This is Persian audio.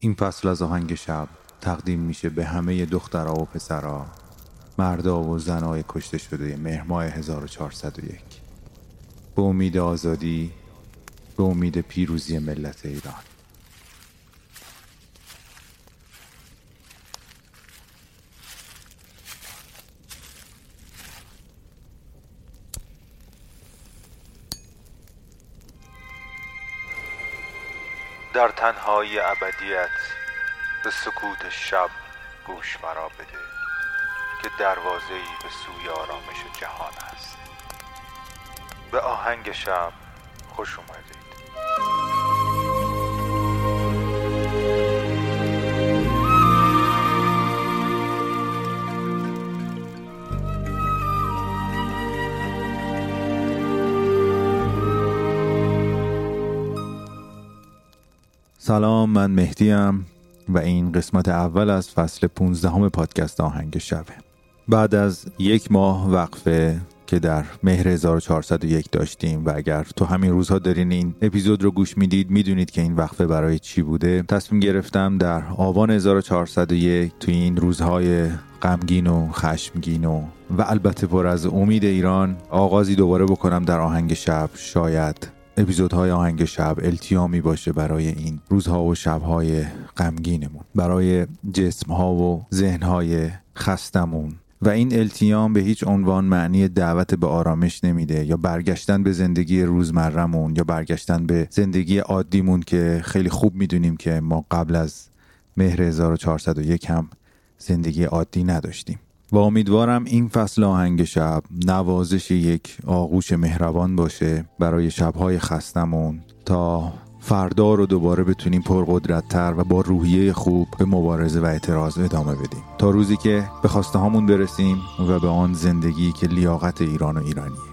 این فصل از آهنگ شب تقدیم میشه به همه دخترها و پسرها مردا و زنای کشته شده مهرماه 1401 به امید آزادی به امید پیروزی ملت ایران. تنهایی ابدیت به سکوت شب گوش مرا بده که دروازه ای به سوی آرامش جهان است. به آهنگ شب خوش اومدید. سلام من مهدیم و این قسمت اول از فصل 15 همه پادکست آهنگ شبه بعد از یک ماه وقفه که در مهر 1401 داشتیم و اگر تو همین روزها دارین این اپیزود رو گوش می‌دید می‌دونید که این وقفه برای چی بوده. تصمیم گرفتم در آبان 1401 تو این روزهای غمگین و خشمگین و و البته پر از امید ایران آغازی دوباره بکنم در آهنگ شب. شاید اپیزودهای آهنگ شب التیامی باشه برای این روزها و شبهای غمگینمون برای جسمها و ذهنهای خستمون. و این التیام به هیچ عنوان معنی دعوت به آرامش نمیده یا برگشتن به زندگی روزمرهمون یا برگشتن به زندگی عادیمون که خیلی خوب می‌دونیم که ما قبل از مهر 1401 هم زندگی عادی نداشتیم. و امیدوارم این فصل آهنگ شب نوازش یک آغوش مهربان باشه برای شبهای خستمون تا فردا رو دوباره بتونیم پرقدرتتر و با روحیه خوب به مبارزه و اعتراض ادامه بدیم. تا روزی که به خواسته هامون برسیم و به آن زندگی که لیاقت ایران و ایرانیه.